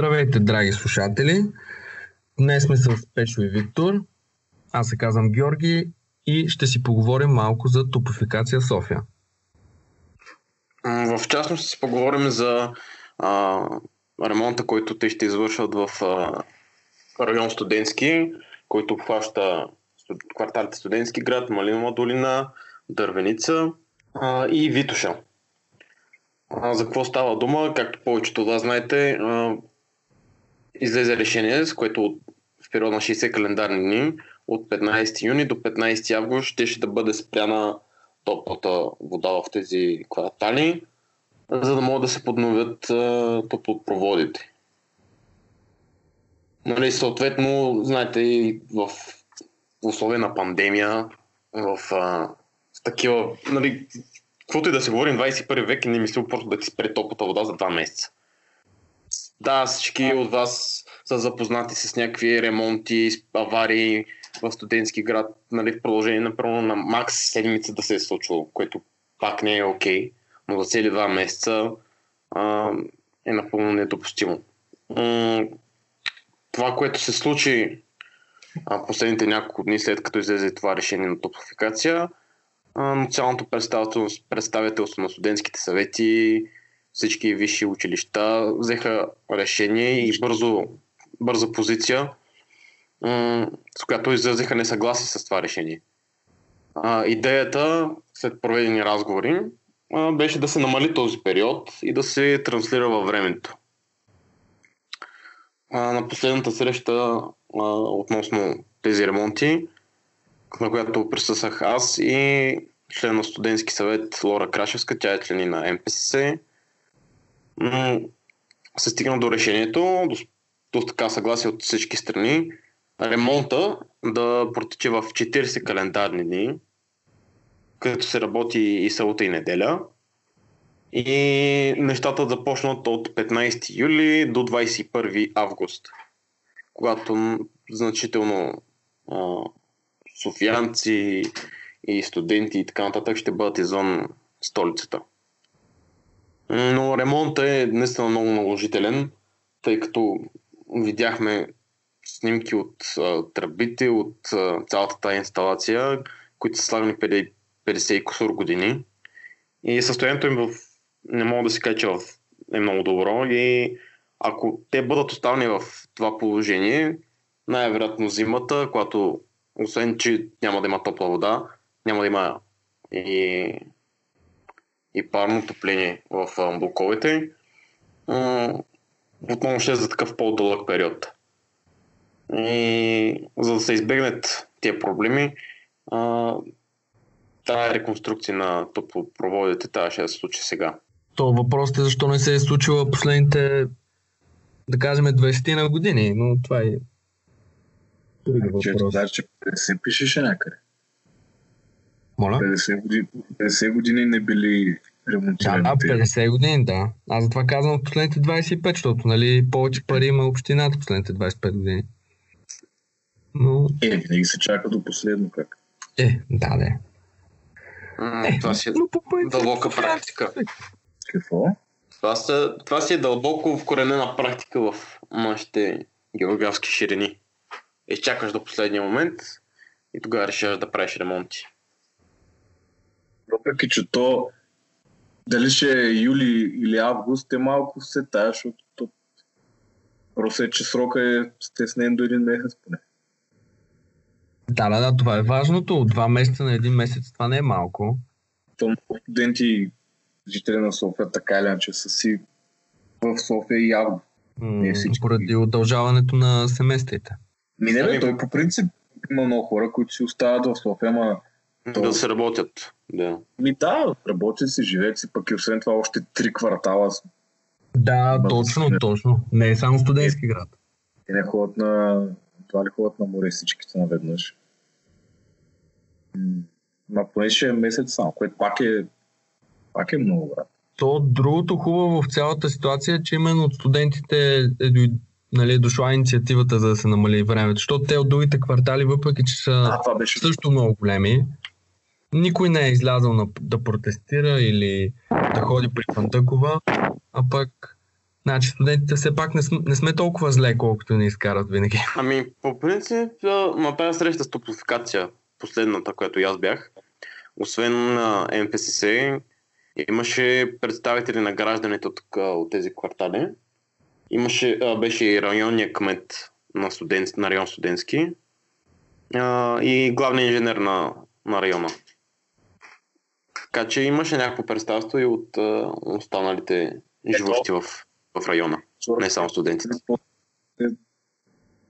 Здравейте, драги слушатели! Днес сме с Пешо и Виктор. Аз се казвам Георги и ще си поговорим малко за топофикация София. В частност ще си поговорим за а, ремонта, който те ще извършват в а, район Студентски, който обхваща кварталите Студентски град, Малинова долина, Дървеница а, и Витоша. А, за какво става дума? Както повечето от вас знаете, а, излезе решение, с което в период на 60 календарни дни от 15 юни до 15 август ще, ще бъде спряна топлата вода в тези квартали, за да могат да се подновят топлопроводите. Нали, съответно, знаете, и в условия на пандемия, в, а, в такива, нали, каквото и да се говорим, 21 век не мисля просто да ти спре топлата вода за 2 месеца. Да, всички от вас са запознати с някакви ремонти, аварии в студентски град, нали, в продължение на, на макс седмица да се е случило, което пак не е окей, okay, но за цели два месеца а, е напълно недопустимо. М- това, което се случи а, последните няколко дни след като излезе това решение на топофикация, а, националното представителство, представителство на студентските съвети, всички висши училища взеха решение и бързо, бърза позиция, с която изразиха несъгласие с това решение. А, идеята, след проведени разговори, а, беше да се намали този период и да се транслира във времето. А, на последната среща а, относно тези ремонти, на която присъствах аз и член на студентски съвет Лора Крашевска, тя е член на МПСС, се стигна до решението, до, до така съгласие от всички страни, ремонта да протече в 40 календарни дни, като се работи и събота и неделя. И нещата започнат от 15 юли до 21 август, когато значително а, софиянци и студенти и така нататък ще бъдат извън столицата. Но ремонтът е наистина много наложителен, тъй като видяхме снимки от а, тръбите, от а, цялата тази инсталация, които са слагани преди 50 и кусор години. И състоянието им в, не мога да се кажа, че е много добро и ако те бъдат оставени в това положение, най-вероятно зимата, когато освен, че няма да има топла вода, няма да има и и парно отопление в блоковете, отново ще е за такъв по-дълъг период. И за да се избегнат тия проблеми, тази реконструкция на топлопроводите трябваше да се случи сега. То въпросът е защо не се е случила последните, да кажем, 20 на години, но това е други въпрос. Че, че се пишеше някъде. Моля? 50 години, 50 години не били ремонтирани. Да, да, 50 години, да. Аз затова казвам от последните 25, защото нали, повече пари има общината последните 25 години. Но... Е, винаги се чака до последно как. Е, да, да. е, това си е дълбока практика. Какво? Това, са, това си е дълбоко вкоренена практика в нашите географски ширини. Изчакаш до последния момент и тогава решаваш да правиш ремонти. Въпреки, че то дали ще е юли или август, е малко се тая, защото то... просто е, че срока е стеснен до един месец поне. Да, да, да, това е важното. От два месеца на един месец това не е малко. То много студенти, жители на София, така или иначе са си в София и август. не всички. Поради удължаването на семестрите. Ми не, бе, той по принцип има много хора, които си остават в София, ама то... Да се работят. Да. Ми да, работят си, живеят си, пък и освен това още три квартала. Да, Бъде точно, си... точно. Не е само студентски град. И не ходят на... Това ли ходят на море всичките наведнъж? Ма поне ще е месец само, което пак е, пак е много, брат. То другото хубаво в цялата ситуация е, че именно от студентите е нали, дошла инициативата за да се намали времето, защото те от другите квартали, въпреки че са а, беше... също много големи, никой не е излязъл на, да протестира или да ходи при Фандъкова, а пък Значи студентите все пак не, сме, не сме толкова зле, колкото ни изкарат винаги. Ами, по принцип, на тази среща с топлофикация, последната, която и аз бях, освен на МПСС, имаше представители на гражданите от, от тези квартали. Имаше, беше и районния кмет на, студент, на район студентски а, и главният инженер на, на района. Така че имаше някакво представство и от а, останалите живущи в, в района, не само студентите.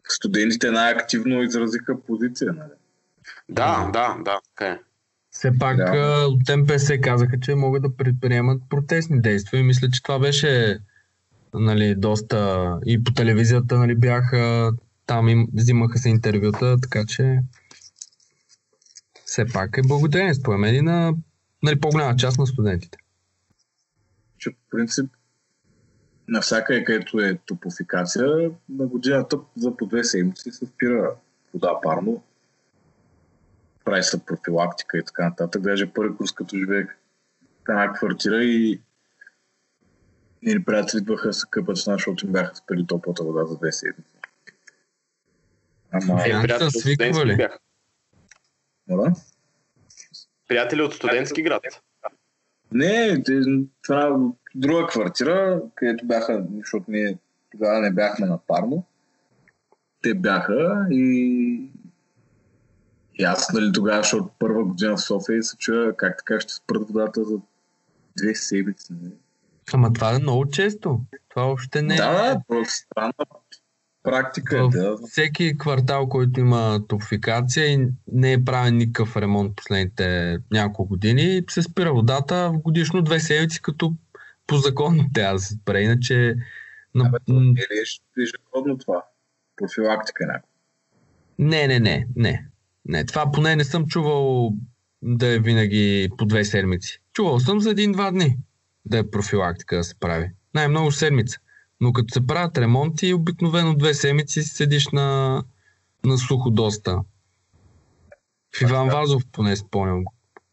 Студентите най-активно изразиха позиция, нали? Да, да, да, така е. Все пак да. от МПС казаха, че могат да предприемат протестни действия и мисля, че това беше нали, доста и по телевизията нали, бяха там им взимаха се интервюта, така че все пак е благодарение според мен и на нали, по-голяма част на студентите. Че по принцип навсякъде, където е топофикация, на годината за по две седмици се спира вода парно, прави се профилактика и така нататък. Даже първи курс, като живеех в една квартира и Ние приятели идваха се къпат с нас, защото им бяха спели топлата вода за две седмици. Ама... Е, приятели бяха. Моля? Приятели от студентски град. Не, това е друга квартира, където бяха, защото ние тогава не бяхме на парно. Те бяха и и аз, нали, тогава, защото първа година в София и се чуя как така ще спрат водата за две седмици. Нали. Ама това е много често. Това още не е. Да, просто странна практика е. Да. Всеки квартал, който има топлификация и не е правен никакъв ремонт последните няколко години, се спира водата в годишно две седмици, като по закон трябва да се спре. Иначе... На... е ежегодно това? Профилактика някаква? Не, не, не, не. Не, това поне не съм чувал да е винаги по две седмици. Чувал съм за един-два дни да е профилактика да се прави. Най-много седмица. Но като се правят ремонти, обикновено две седмици седиш на, на сухо доста. В Иван Вазов поне спомням,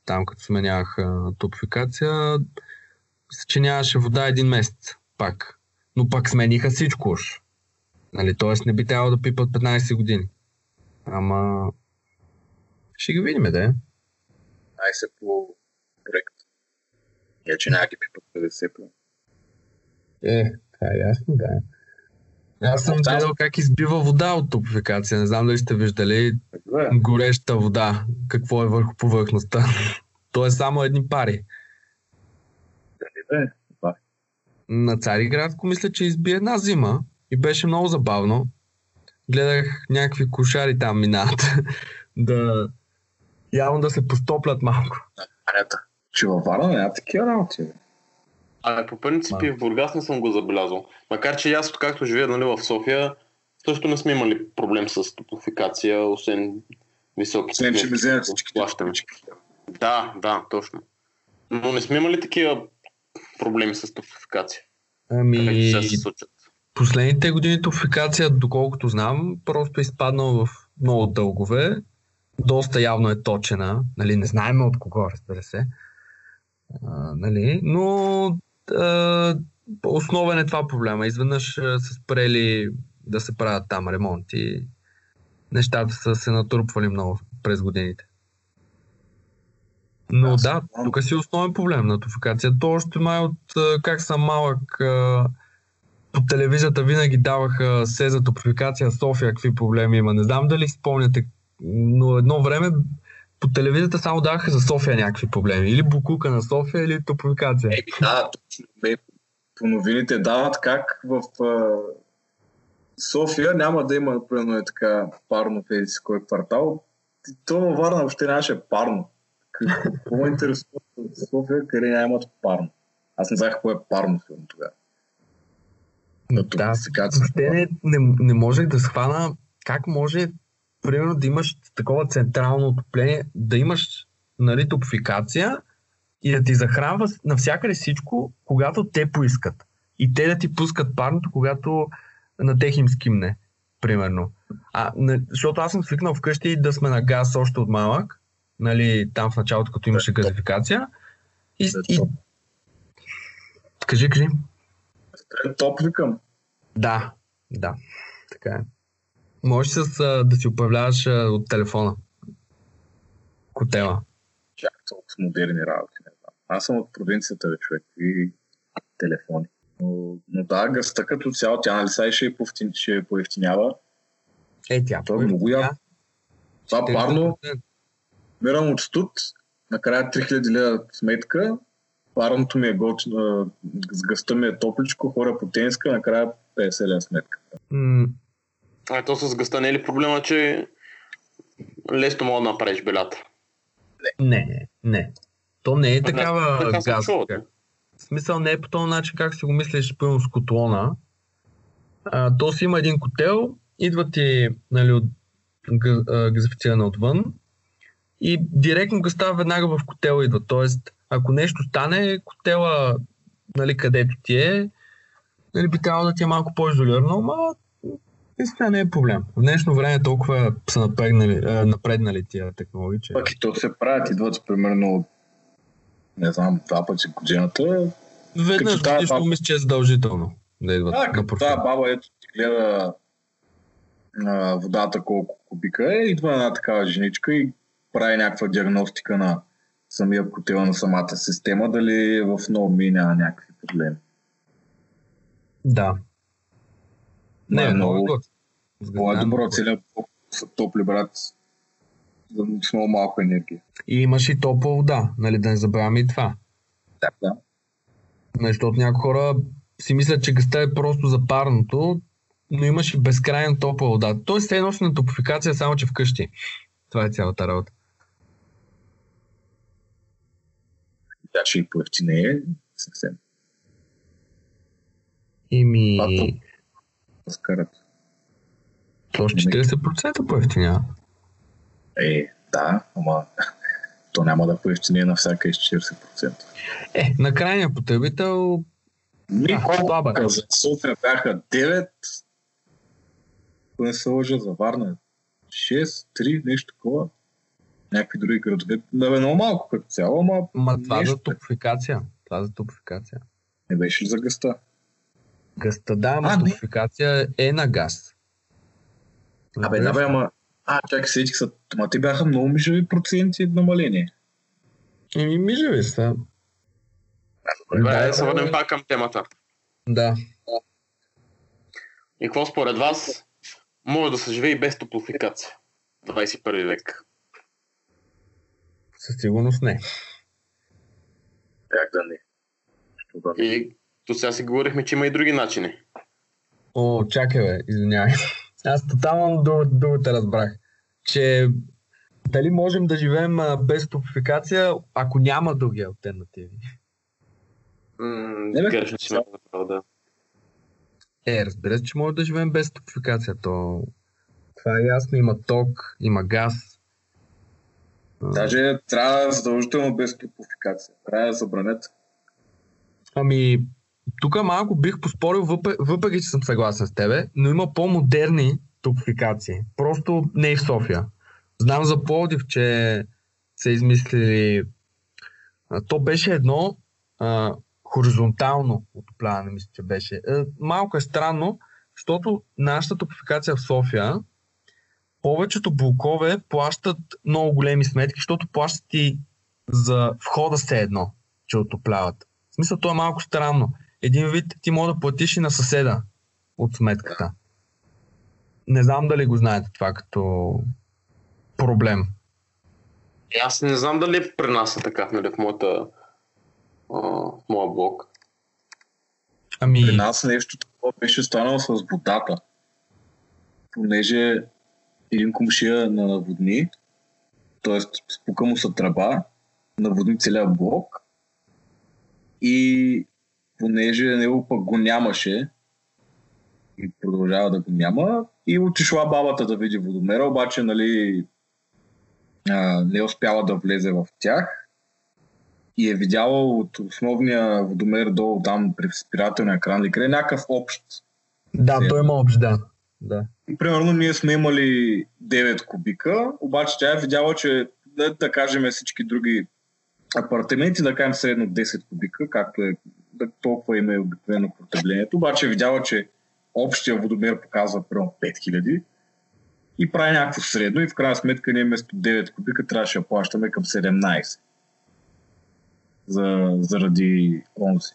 там като сменявах топфикация, че нямаше вода един месец пак. Но пак смениха всичко уж. Нали, Тоест не би трябвало да пипат 15 години. Ама ще ги видим, да е. Ай се по проект. Я, че няма ги пипат 50 по. Е, това е ясно, да. Аз съм гледал как избива вода от топификация. Не знам дали сте виждали е. гореща вода. Какво е върху повърхността. То е само едни пари. Дали е? На Цариградско мисля, че изби една зима и беше много забавно. Гледах някакви кошари там минат да явно да се постоплят малко. Че във Варна няма такива работи. А по принцип и в Бургас не съм го забелязал. Макар че аз, както живея нали, в София, също не сме имали проблем с топофикация, освен високи Освен, че ми всички. Да, да, точно. Но не сме имали такива проблеми с топофикация. Ами, последните години топофикация, доколкото знам, просто е изпаднал в много дългове доста явно е точена. Нали, не знаем от кого, разбира се. А, нали, но основен е това проблема. Изведнъж са спрели да се правят там ремонти. Нещата са се натрупвали много през годините. Но да, тук си основен проблем на тофикация. То още май от как съм малък по телевизията винаги даваха се за топлификация София, какви проблеми има. Не знам дали спомняте но едно време по телевизията само даваха за София някакви проблеми. Или букука на София, или топофикация. Е, да, точно. По новините дават как в а, София няма да има, примерно е така парно в еди кой квартал. То във Варна въобще нямаше парно. Какво интересува в София, къде нямат парно? Аз не знаех какво е парно филм тогава. да, сега, не, не, не можех да схвана как може примерно да имаш такова централно отопление, да имаш нали, топфикация и да ти захранва навсякъде всичко, когато те поискат. И те да ти пускат парното, когато на тех им скимне, примерно. А, защото аз съм свикнал вкъщи да сме на газ още от малък, нали, там в началото, като имаше газификация. И, и... Кажи, кажи. топ, викам. Да, да, така е. Можеш с, а, да си управляваш а, от телефона. Котела. Чак от модерни работи, не знам. Аз съм от провинцията, бе, човек, и телефони. Но, но да, гъста като цяло, тя нали сега ще, повтин, ще поевтинява. Е, тя Той е много я. Това парно, мирам от студ, накрая 3000 лева сметка, парното ми е готино, с гъста ми е топличко, хора по тениска, накрая 50 лева сметка. М- А то с гъста не е ли проблема, че лесно мога да направиш белята? не, не. То не е такава Така газ. В смисъл не е по този начин, как си го мислиш, пълно с котлона. А, то си има един котел, идва ти нали, от газифицирана отвън и директно гъста веднага в котела идва. Тоест, ако нещо стане, котела, нали, където ти е, нали, би трябвало да ти е малко по-изолирано, но наистина не е проблем. В днешно време толкова са напрегнали, а, напреднали тия технологии, че... Пък и то се правят, идват примерно, не знам, два пъти годината. Веднъж годишно баба- мисля, че е задължително да идват А, на като тази баба, ето ти гледа а, водата колко кубика е, идва една такава женичка и прави някаква диагностика на самия котел на самата система, дали в нови няма някакви проблеми. Да. Не, е много много-. Това е добро, много. целият са топли, брат, с много малко енергия. И имаш и топла вода, нали, да не забравяме и това. Да, да. Нали, Защото някои хора си мислят, че гъста е просто за парното, но имаш и безкрайно топла вода. Тоест, е едно си на топификация, само че вкъщи. Това е цялата работа. Тя ще и поевтинее съвсем. И А, то- с 40% по-ефтиня. Е, да, ама то няма да поевтинее на всяка из 40%. Е, на крайния потребител... Ми, Да, за София бяха 9, ако не се лъжа за Варна 6, 3, нещо такова. Някакви други градове. Да бе, много малко като цяло, ама Ма това Нещо. за топификация. Това за топификация. не беше ли за гъста. Гъста, да, ама А, не. топификация е на газ. Абе, да бе, ама... А, чакай, сетих се. Ама те бяха много мижави проценти намаление. Еми, мижави са. Добре, Да, да се върнем пак към темата. Да. И какво според вас може да се живее и без топлофикация? 21 век. Със сигурност не. Как да не? Що да не? И до сега си говорихме, че има и други начини. О, чакай бе, извинявай. Аз тотално друг- другото разбрах. Че дали можем да живеем без топификация, ако няма други альтернативи? М, Грешно си да. Е, разбира се, че може да живеем без топификация. То... Това е ясно. Има ток, има газ. Даже трябва задължително без топофикация. Трябва да забранят. Ами, тук малко бих поспорил, въпреки, въпреки че съм съгласен с тебе, но има по-модерни топификации. Просто не и в София. Знам за Пловдив, че са измислили... То беше едно а, хоризонтално отопляване, мисля, че беше. Е, малко е странно, защото нашата топификация в София повечето блокове плащат много големи сметки, защото плащат и за входа се едно, че отопляват. В смисъл, то е малко странно. Един вид ти може да платиш и на съседа от сметката. Не знам дали го знаете това като проблем. И аз не знам дали при нас е така, нали, в моята а, моя блок. Ами, При нас нещо такова беше станало с водата. Понеже един комшия на наводни, т.е. спука му са тръба, наводни целия блок и понеже него пък го нямаше и продължава да го няма и отишла бабата да види водомера, обаче нали а, не е успяла да влезе в тях и е видяла от основния водомер долу там при спирателния кран или къде някакъв общ. да, той има общ, да. да. И, примерно ние сме имали 9 кубика, обаче тя е видяла, че да, да кажем всички други апартаменти, да кажем средно 10 кубика, както е толкова има и обикновено потреблението. Обаче е видяла, че общия водомер показва примерно 5000 и прави някакво средно и в крайна сметка ние вместо 9 кубика трябваше да плащаме към 17 за, заради онзи.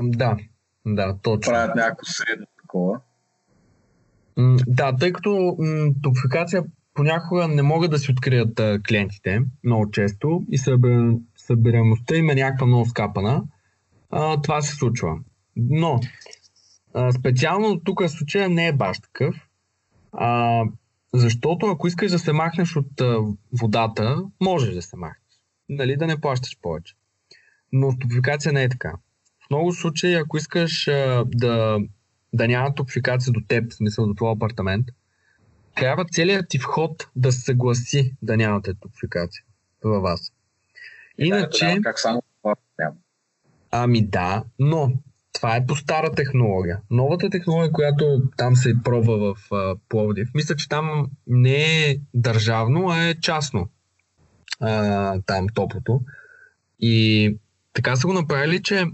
Да, да, точно. Правят някакво средно такова. Да, тъй като м- топлификация понякога не могат да си открият а, клиентите много често и събираемостта им е някаква много скапана, а, това се случва. Но а, специално тук случая не е баш такъв, а, защото ако искаш да се махнеш от а, водата, можеш да се махнеш. Нали, да не плащаш повече. Но топлификация не е така. В много случаи, ако искаш а, да, да няма топлификация до теб, в смисъл до твоя апартамент, трябва целият ти вход да се съгласи да нямате топлификация във вас. Иначе... Да, как само няма. Ами да, но това е по стара технология. Новата технология, която там се пробва в а, Пловдив, мисля, че там не е държавно, а е частно. А, там топлото. И така са го направили, че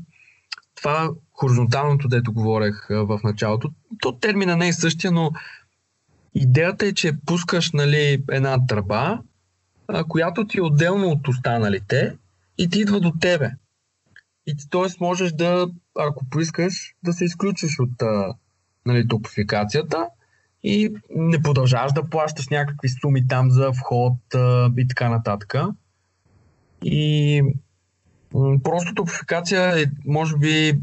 това хоризонталното, дето говорех в началото, то термина не е същия, но идеята е, че пускаш нали, една тръба, а, която ти е отделно от останалите и ти идва до тебе. И ти, т.е. можеш да, ако поискаш, да се изключиш от а, нали, топификацията и не продължаваш да плащаш някакви суми там за вход а, и така нататък. И м- просто топификация е, може би,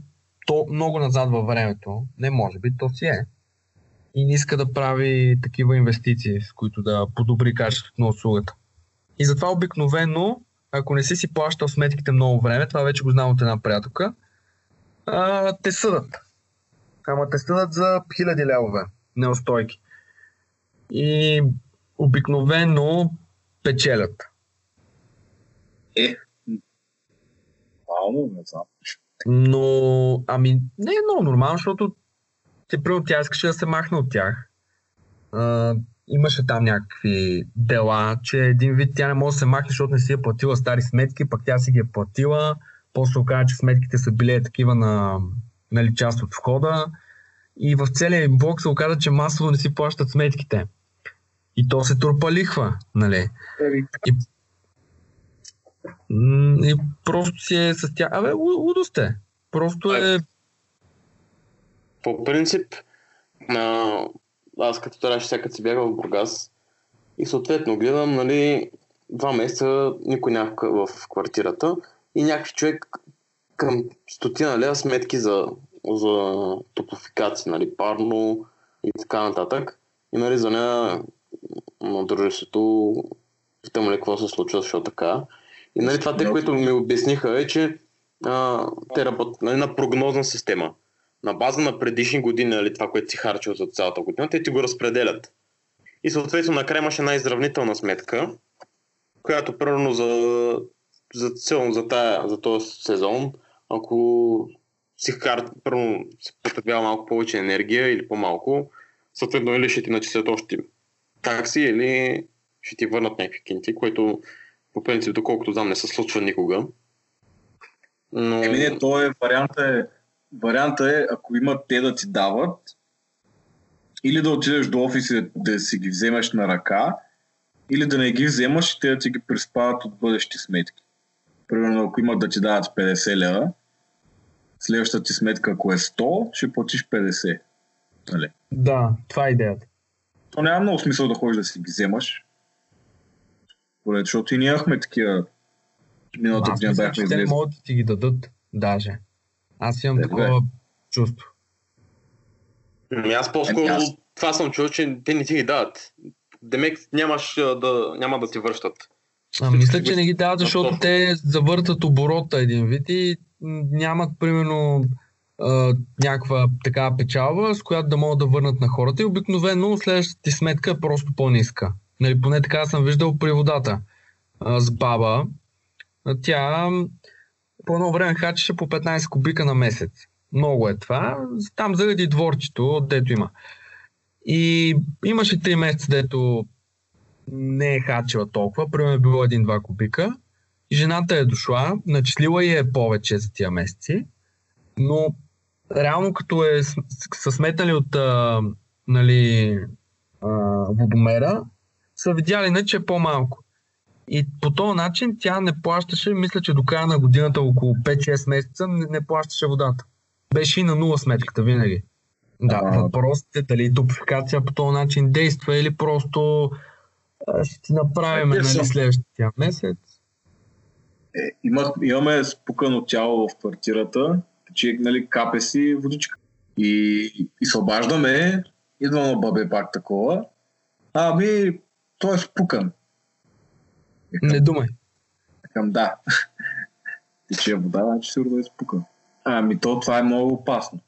то много назад във времето. Не може би, то си е. И не иска да прави такива инвестиции, с които да подобри качеството на услугата. И затова обикновено ако не си си плащал сметките много време, това вече го знам от една приятелка, а, те съдат. Ама те съдат за хиляди левове неустойки. И обикновено печелят. Е, нормално, не знам. Но, ами, не е много нормално, защото те първо тя искаше да се махне от тях. А, имаше там някакви дела, че един вид тя не може да се махне, защото не си е платила стари сметки, пък тя си ги е платила. После оказа, че сметките са били такива на нали, част от входа. И в целия блок се оказа, че масово не си плащат сметките. И то се турпа лихва, нали? И, и просто си е с тях. Абе, удо сте. Просто е... По принцип, аз като трябваше сега като си бягал в Бургас и съответно гледам, нали, два месеца никой няма в квартирата и някакъв човек към стотина лева сметки за, за топлофикация, нали, парно и така нататък. И нали, за нея на дружеството питам ли какво се случва, защо така. И нали, това те, които ми обясниха е, че а, те работят нали, на прогнозна система на база на предишни години, нали, това, което си харчил за цялата година, те ти го разпределят. И съответно накрая имаш една изравнителна сметка, която примерно за, за цел, за, тая, за този сезон, ако си, хар, първо, си потребява малко повече енергия или по-малко, съответно или ще ти начислят още такси, или ще ти върнат някакви кинти, което по принцип, доколкото знам, не се случва никога. Но... Еми не, то е, варианта е варианта е, ако имат те да ти дават, или да отидеш до офиса да си ги вземеш на ръка, или да не ги вземаш и те да ти ги приспават от бъдещи сметки. Примерно, ако имат да ти дават 50 лева, следващата ти сметка, ако е 100, ще платиш 50. Нали? Да, това е идеята. То няма много смисъл да ходиш да си ги вземаш. Защото и ние имахме такива миналата година бяхме излезли. Те могат да ти ги дадат, даже. Аз имам такова чувство. Ами аз по-скоро ами аз... това съм чул, че те не ти ги дават. Демек нямаш да, няма да ти връщат. А, мисля, че не ги дават, защото те завъртат оборота един вид и нямат, примерно, а, някаква такава печалба, с която да могат да върнат на хората и обикновено следващата ти сметка е просто по-ниска. Нали, поне така съм виждал при водата а, с баба. Тя по едно време хачеше по 15 кубика на месец. Много е това. Там заради дворчето, дето има. И имаше 3 месеца, дето не е хачила толкова, примерно е било 1-2 кубика. Жената е дошла, начислила и е повече за тия месеци. Но реално като е са сметали от а, нали, а, водомера, са видяли не, че е по-малко. И по този начин тя не плащаше, мисля, че до края на годината, около 5-6 месеца, не, не плащаше водата. Беше и на нула сметката винаги. Да, а... въпросът е дали топификация по този начин действа или просто ще ти направим нали, следващия месец. Е, има, имаме спукано тяло в квартирата, че нали, капе си водичка. И, и се обаждаме, идва на бабе пак такова. Ами, той е спукан. Не думай. Към да. Тече вода, значи сигурно е спукан. Ами то това е много опасно.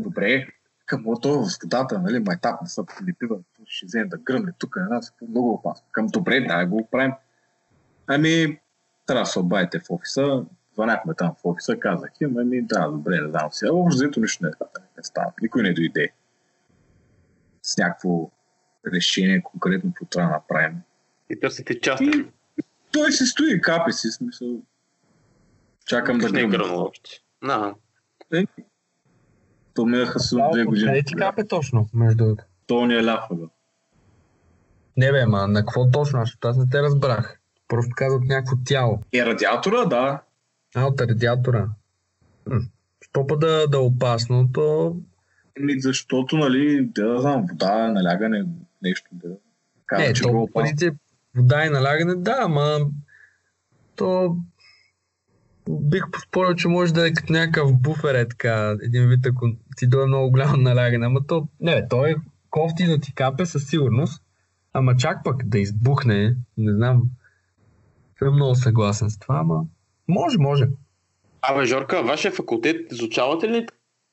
Добре, към то в водата, нали, майтап не са полипива, ще вземем да гръмне тук, е нас много опасно. Към добре, да, го правим. Ами, трябва да се обадите в офиса, звъняхме там в офиса, казах им, ами да, добре, не знам сега, общо взето нищо не, не става, никой не дойде с някакво решение конкретно какво трябва да направим. И търсите части. И той се стои, капи си, смисъл. Чакам да гръмна. Не е още. Да. Е, то минаха с две години. Къде ти капе точно, между другото? То не е ляфа, бе. Не бе, ма, на какво точно? Аз, аз не те разбрах. Просто казват някакво тяло. Е, радиатора, да. А, от радиатора. Що па да, да е опасно, то... Еми, защото, нали, да знам, вода, налягане, нещо да... Казва, не, че то, принцип, вода и налягане, да, ама то бих поспорил, че може да е като някакъв буфер, е така, един вид, ако ти дойде много голямо налягане. Ама то, не, то е кофти да ти капе със сигурност, ама чак пък да избухне, не знам, съм много съгласен с това, ама може, може. Абе, Жорка, вашия факултет изучавате ли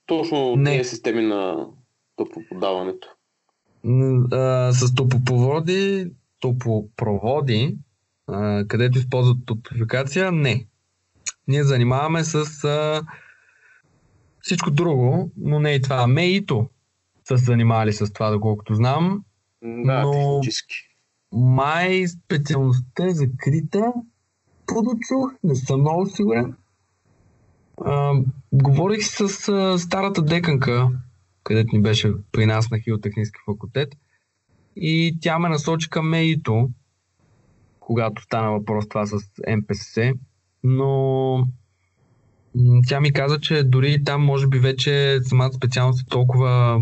точно не. тези системи на топоподаването? с топопроводи, топопроводи, а, където използват топификация, не. Ние занимаваме с а, всичко друго, но не и това. Меито са се занимавали с това, доколкото знам. Да, но технически. Май специалността е закрита, подочух, не съм много сигурен. А, говорих с а, старата деканка, където ни беше при нас на Хилотехнически факултет. И тя ме насочи към МЕИТО, когато стана въпрос това с МПС. Но тя ми каза, че дори там може би вече самата специалност е толкова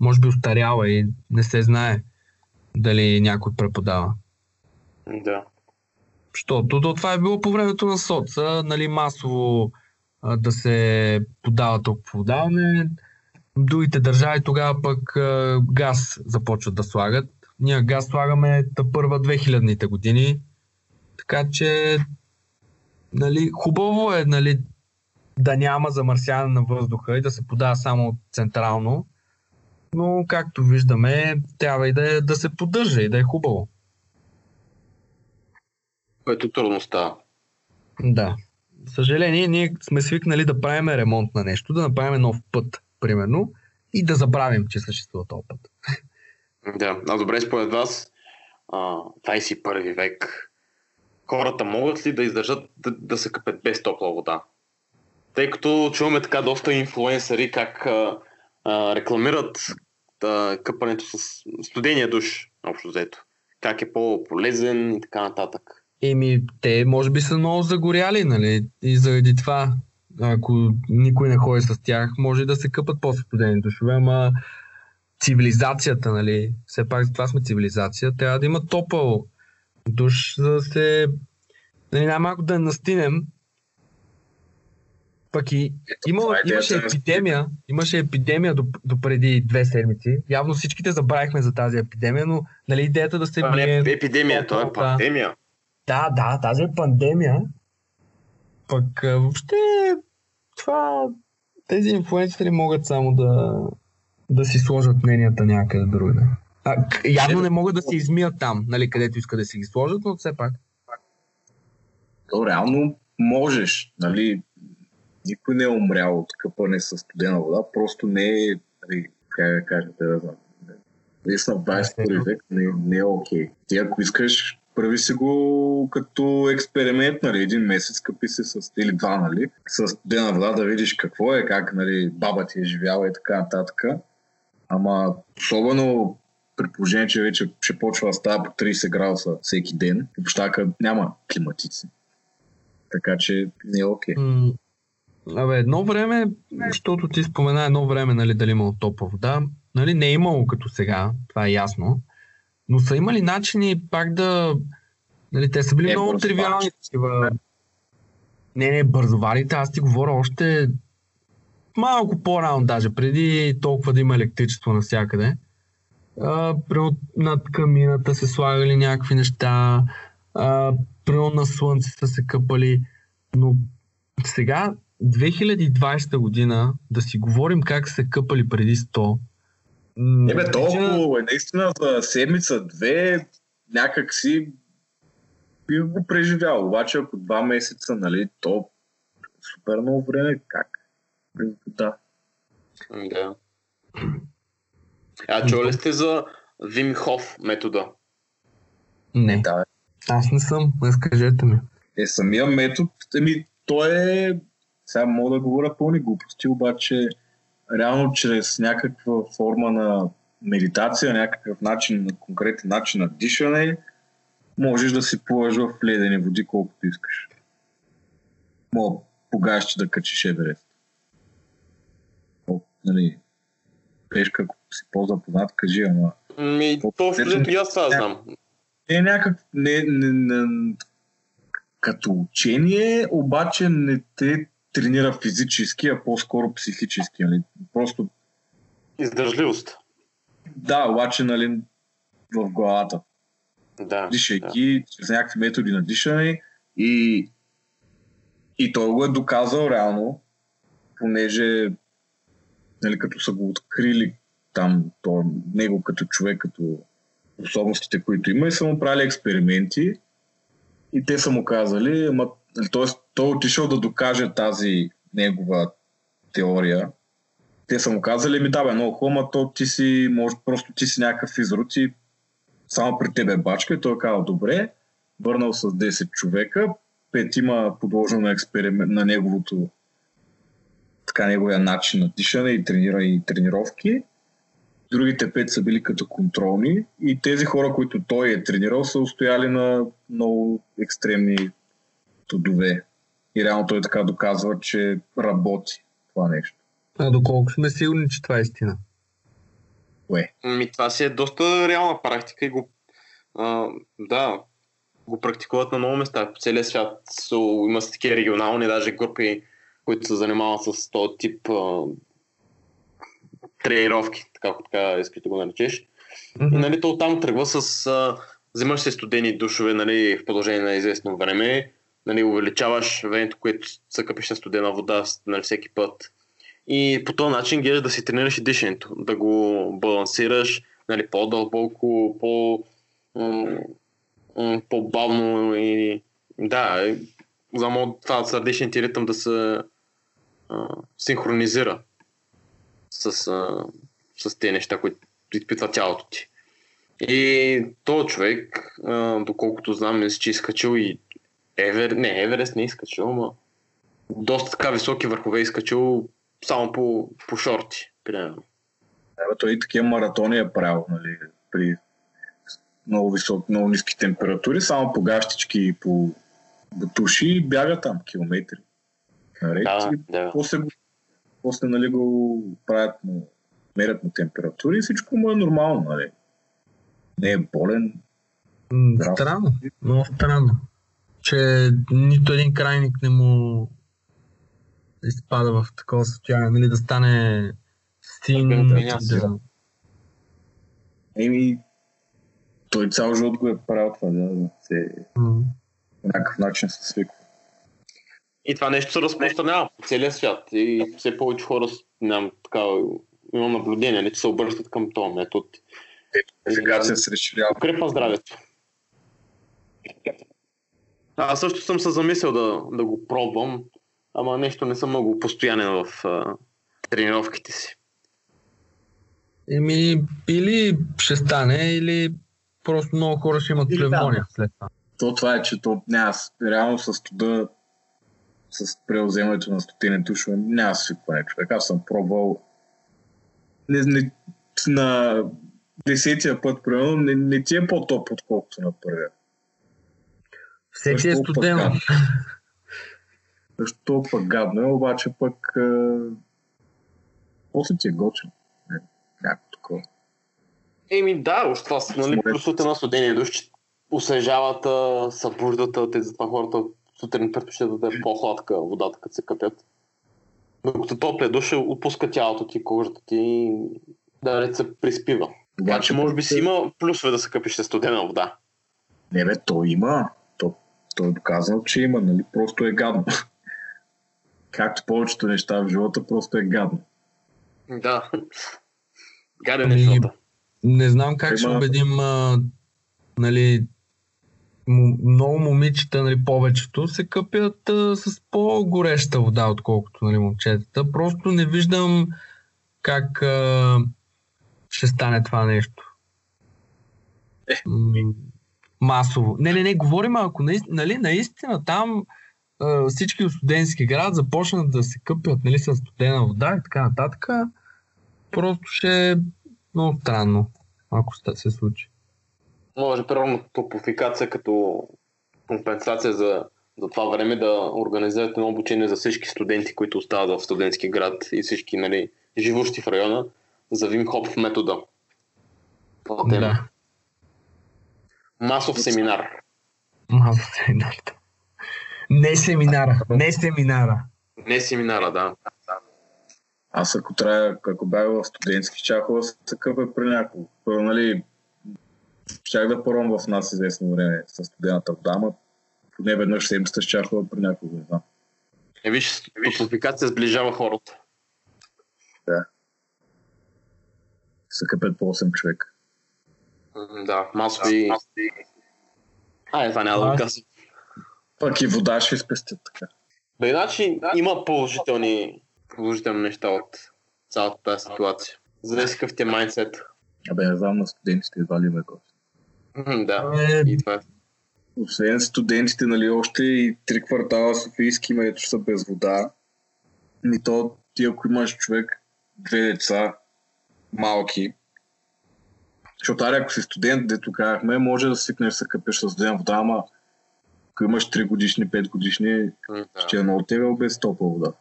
може би устаряла и не се знае дали някой преподава. Да. Защото то, това е било по времето на соца, нали, масово а, да се подава толкова подаване. Другите държави тогава пък а, газ започват да слагат. Ние газ слагаме та първа 2000-те години. Така че нали, хубаво е нали, да няма замърсяване на въздуха и да се подава само централно. Но, както виждаме, трябва и да, е, да се поддържа и да е хубаво. Което трудно става. Да. Съжаление, ние сме свикнали да правим ремонт на нещо, да направим нов път, примерно, и да забравим, че съществува този път. Да, а добре според вас, 21 век, хората могат ли да издържат да, да се къпят без топла вода? Тъй като чуваме така доста инфлуенсъри как а, а, рекламират а, къпането с студения душ, общо взето. Как е по-полезен и така нататък. Еми, те може би са много загоряли, нали? И заради това, ако никой не ходи с тях, може да се къпат по-студени душове, ама цивилизацията, нали? Все пак за това сме цивилизация, трябва да има топъл душ, за да се нали, най-малко да настинем. Пък и има, е имаше епидемия, имаше епидемия до, до преди две седмици. Явно всичките забравихме за тази епидемия, но нали, идеята да се... Това не е епидемия, това е пандемия. Да, да, тази е пандемия. Пък въобще това тези инфлуенсери могат само да, да си сложат мненията някъде другаде. Явно не могат да се измият там, нали, където искат да си ги сложат, но все пак. То реално можеш, нали, никой не е умрял от къпане с студена вода, просто не е, нали, как да кажете, да знам, в 21 век не, не е окей. Okay. Ти ако искаш прави си го като експеримент, нали, един месец, къпи се с, или два, нали, с дена вода да видиш какво е, как, нали, баба ти е живяла и така нататък. Ама особено при положение, че вече ще почва да става по 30 градуса всеки ден, общака няма климатици. Така че не е окей. Okay. Абе, едно време, защото ти спомена едно време, нали, дали имало топла вода, нали, не е имало като сега, това е ясно, но са имали начини пак да, нали, те са били е, много тривиални такива. Не, не, бързоварите, аз ти говоря още малко по-рано, даже преди толкова да има електричество навсякъде. А, над камината се слагали някакви неща, а, на слънце са се къпали, но сега 2020 година да си говорим как се къпали преди 100. Не бе, толкова е наистина за седмица, две, някак си би го преживял. Обаче ако два месеца, нали, то супер много време, как? Да. Да. А чули ли сте за Вим Хоф метода? Не. Да. Аз не съм, разкажете ми. Е, самия метод, еми, той е сега мога да говоря пълни глупости, обаче реално чрез някаква форма на медитация, някакъв начин, на конкретен начин на дишане, можеш да си плуваш в ледени води колкото искаш. Мога погащи да качиш Еверест. Нали, пешка, ако си по-запознат, кажи, ама... Ми, то и аз това знам. Не, някак, не, не, не, като учение, обаче не те тренира физически, а по-скоро психически. Нали? Просто... Издържливост. Да, обаче нали, в главата. Да, Дишайки, да. чрез някакви методи на дишане и, и той го е доказал реално, понеже нали, като са го открили там, то, него като човек, като способностите, които има и са му правили експерименти и те са му казали, ама т.е. той е отишъл да докаже тази негова теория. Те са му казали, ми да бе, много хубаво, то ти си, може, просто ти си някакъв изрод и само при тебе бачка. И той е казал, добре, върнал с 10 човека, пет има подложено на експеримент на неговото така неговия начин на дишане и тренира и тренировки. Другите пет са били като контролни и тези хора, които той е тренирал, са устояли на много екстремни трудове. И реално той така доказва, че работи това нещо. А доколко сме сигурни, че това е истина? Кое? Ми, това си е доста реална практика и го, а, да, го практикуват на много места. По целия свят са, има си такива регионални даже групи, които се занимават с този тип а, тренировки, така, така искаш да го наречеш. Mm-hmm. И нали, то там тръгва с... А, взимаш се студени душове нали, в продължение на известно време, нали, увеличаваш времето, което се къпиш на студена вода нали, всеки път. И по този начин гледаш да си тренираш и дишането, да го балансираш нали, по-дълбоко, по, по-бавно и да, за това сърдечният ти ритъм да се а, синхронизира с, а, с тези неща, които изпитва тялото ти. И този човек, а, доколкото знам, мисля, че е изкачил и Евер... Не, Еверест не е изкачил, но доста така високи върхове е изкачил само по, по шорти, примерно. Да, той и такива маратони е правил, нали, при много високи, много ниски температури, само по гащички и по бутуши бяга там километри. Наред, да, да. После, после нали, го правят му, мерят му температури и всичко му е нормално, нали. Не е болен. Странно, много странно че нито един крайник не му изпада в такова състояние, нали, да стане син. Да... Еми, той цял живот го е правил това, да, да се mm. по някакъв начин се свиква. И това нещо се разпространява по целия свят и все повече хора нямам така, имам наблюдение, не, че се обръщат към този метод. Ефикация се разширява. Укрепва здравето. Аз също съм се замислил да, да го пробвам, ама нещо не съм много постоянен в а, тренировките си. Еми, или ще стане, или просто много хора ще имат пневмония след това. То това е, че то няма, реално с студа, с преоземането на стотини душове, няма свикване човек. Аз съм пробвал не, не, на десетия път, примерно, не, не ти е по-топ, отколкото на първия. Все ти е студено. Също толкова гадно е, обаче пък а... после ти е готин. Е, някакво такова. Еми да, още това са, нали, плюсовете на студения душ, че освежават, събуждата, те затова хората сутрин предпочитат да е по-хладка водата, като се капят. Докато топлия душ отпуска тялото ти, кожата ти да се приспива. Така че може би си има плюсове да се къпиш с студена вода. Не бе, то има. То, то е доказано, че има, нали? Просто е гадно. Както повечето неща в живота, просто е гадно. Да. Гаден е ами, живота. Не знам как има... ще убедим а, нали, много момичета, нали, повечето, се къпят а, с по-гореща вода, отколкото нали, момчетата. Просто не виждам как а, ще стане това нещо. Е. Масово. Не, не, не, говорим, ако нали, наистина там а, всички от студентски град започнат да се къпят нали, с студена вода и така нататък, просто ще е много странно, ако се случи. Може, примерно, топофикация като компенсация за, за това време да организирате едно обучение за всички студенти, които остават в студентски град и всички нали, живущи в района за Вим Хоп метода. Да. Масов семинар. Масов семинар. Не семинара. Не семинара. Не семинара, да. Аз ако трябва, ако бях в студентски чахова, такъв е при някого. Нали, щях да пором в нас известно време с студената вода, ама поне веднъж седмицата с чахова при някого, не знам. Е, виж, топлофикация сближава хората. Да. Са къпят по 8 човека. Да, масови... А, е, това няма да го казвам. Пък и вода ще спестят така. Да, иначе да. има положителни, положителни неща от цялата тази ситуация. Зависи какъв ти е майндсет. Абе, не знам на студентите едва ли ме Да, е... и това е. Освен студентите, нали, още и три квартала Софийски ето са без вода. И то ти ако имаш човек, две деца, малки, защото аре, ако си студент, дето казахме, може да свикнеш да се къпеш с студена вода, ама ако имаш 3 годишни, 5 годишни, да. ще е много тебе без топла вода.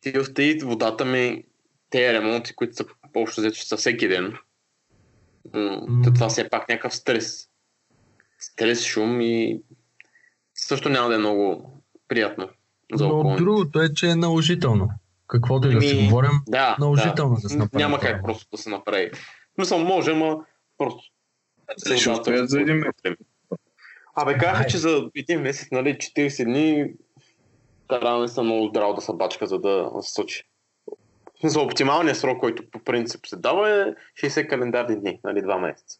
Ти в тези водата ми, тези ремонти, които са общо взето са всеки ден, mm. това все пак някакъв стрес. Стрес, шум и също няма да е много приятно. За Но другото е, че е наложително. Каквото и да си говорим, да, наложително да, да се направи. Няма как просто да се направи. Мисля, може, ама просто. Ще успеят за един месец. Абе, казаха, че за един месец, нали, 40 дни, не са много здраво да са бачка, за да се случи. За оптималният срок, който по принцип се дава е 60 календарни дни, нали, 2 месеца.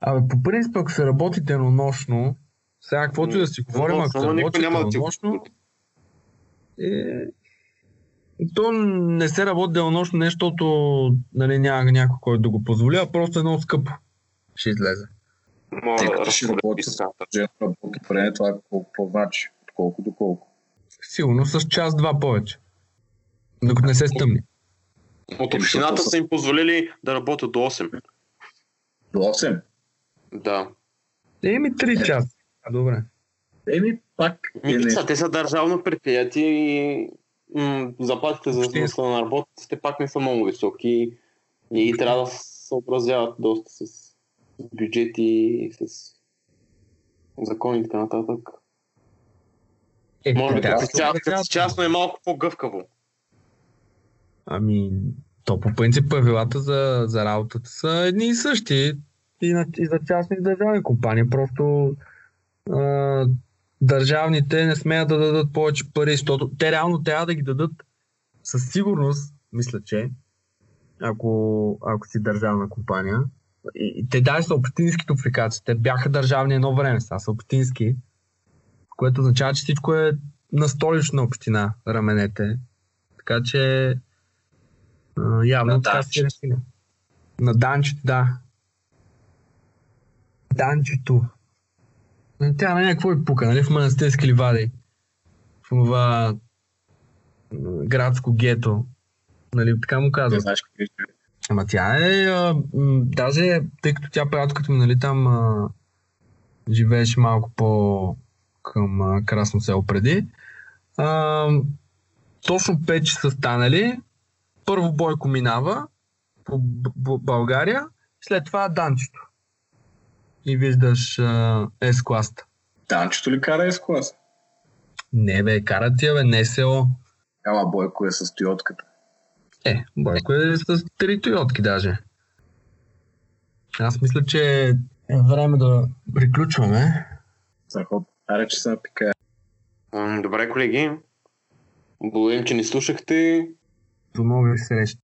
Абе, по принцип, ако се работи денонощно, сега каквото и да си говорим, ако се работи денонощно, е... то не се работи денонощно, не защото нали, няма някой, който да го позволи, а просто едно скъпо ще излезе. Те като ще работи с работи време, това колко значи, от колко до колко. Сигурно с час-два повече. Докато не се стъмни. От общината са им позволили да работят до 8. До 8? Да. Еми 3 часа. А, добре. Еми пак. Ми, не... Те са държавно предприятие и м- заплатите за на работниците пак не са много високи и трябва да съобразяват доста с бюджети, с закони и така нататък. Е, Може би да, като частно е малко по-гъвкаво. Ами, то по принцип правилата за, за работата са едни и същи и, на, и за частни и държавни компании. Просто а, държавните не смеят да дадат повече пари, защото те реално трябва да ги дадат със сигурност, мисля, че ако, ако си държавна компания, те даже са общински топликации. Те бяха държавни едно време, сега са общински, което означава, че всичко е на столична община раменете. Така че а, явно на така си решили. На данчите, да. Данчето. Тя на някакво и пука, нали? В манастирски ливади. В това градско гето. Нали, така му казват. Не знаеш какви Ама тя е, а, м, даже, тъй като тя приятелката ми, нали, там а, живееше малко по към а, Красно село преди. А, точно 5 часа станали. Първо Бойко минава по Б- България, след това Данчето. И виждаш S-класта. Данчето ли кара с клас? Не бе, карат тия бе, не село. Ама Бойко е с Тойотката. Е, Бойко е с три Тойотки даже. Аз мисля, че е време да приключваме. Заход. Аре, че се напика. М, Добре, колеги. Благодарим, че ни слушахте. До нови срещи.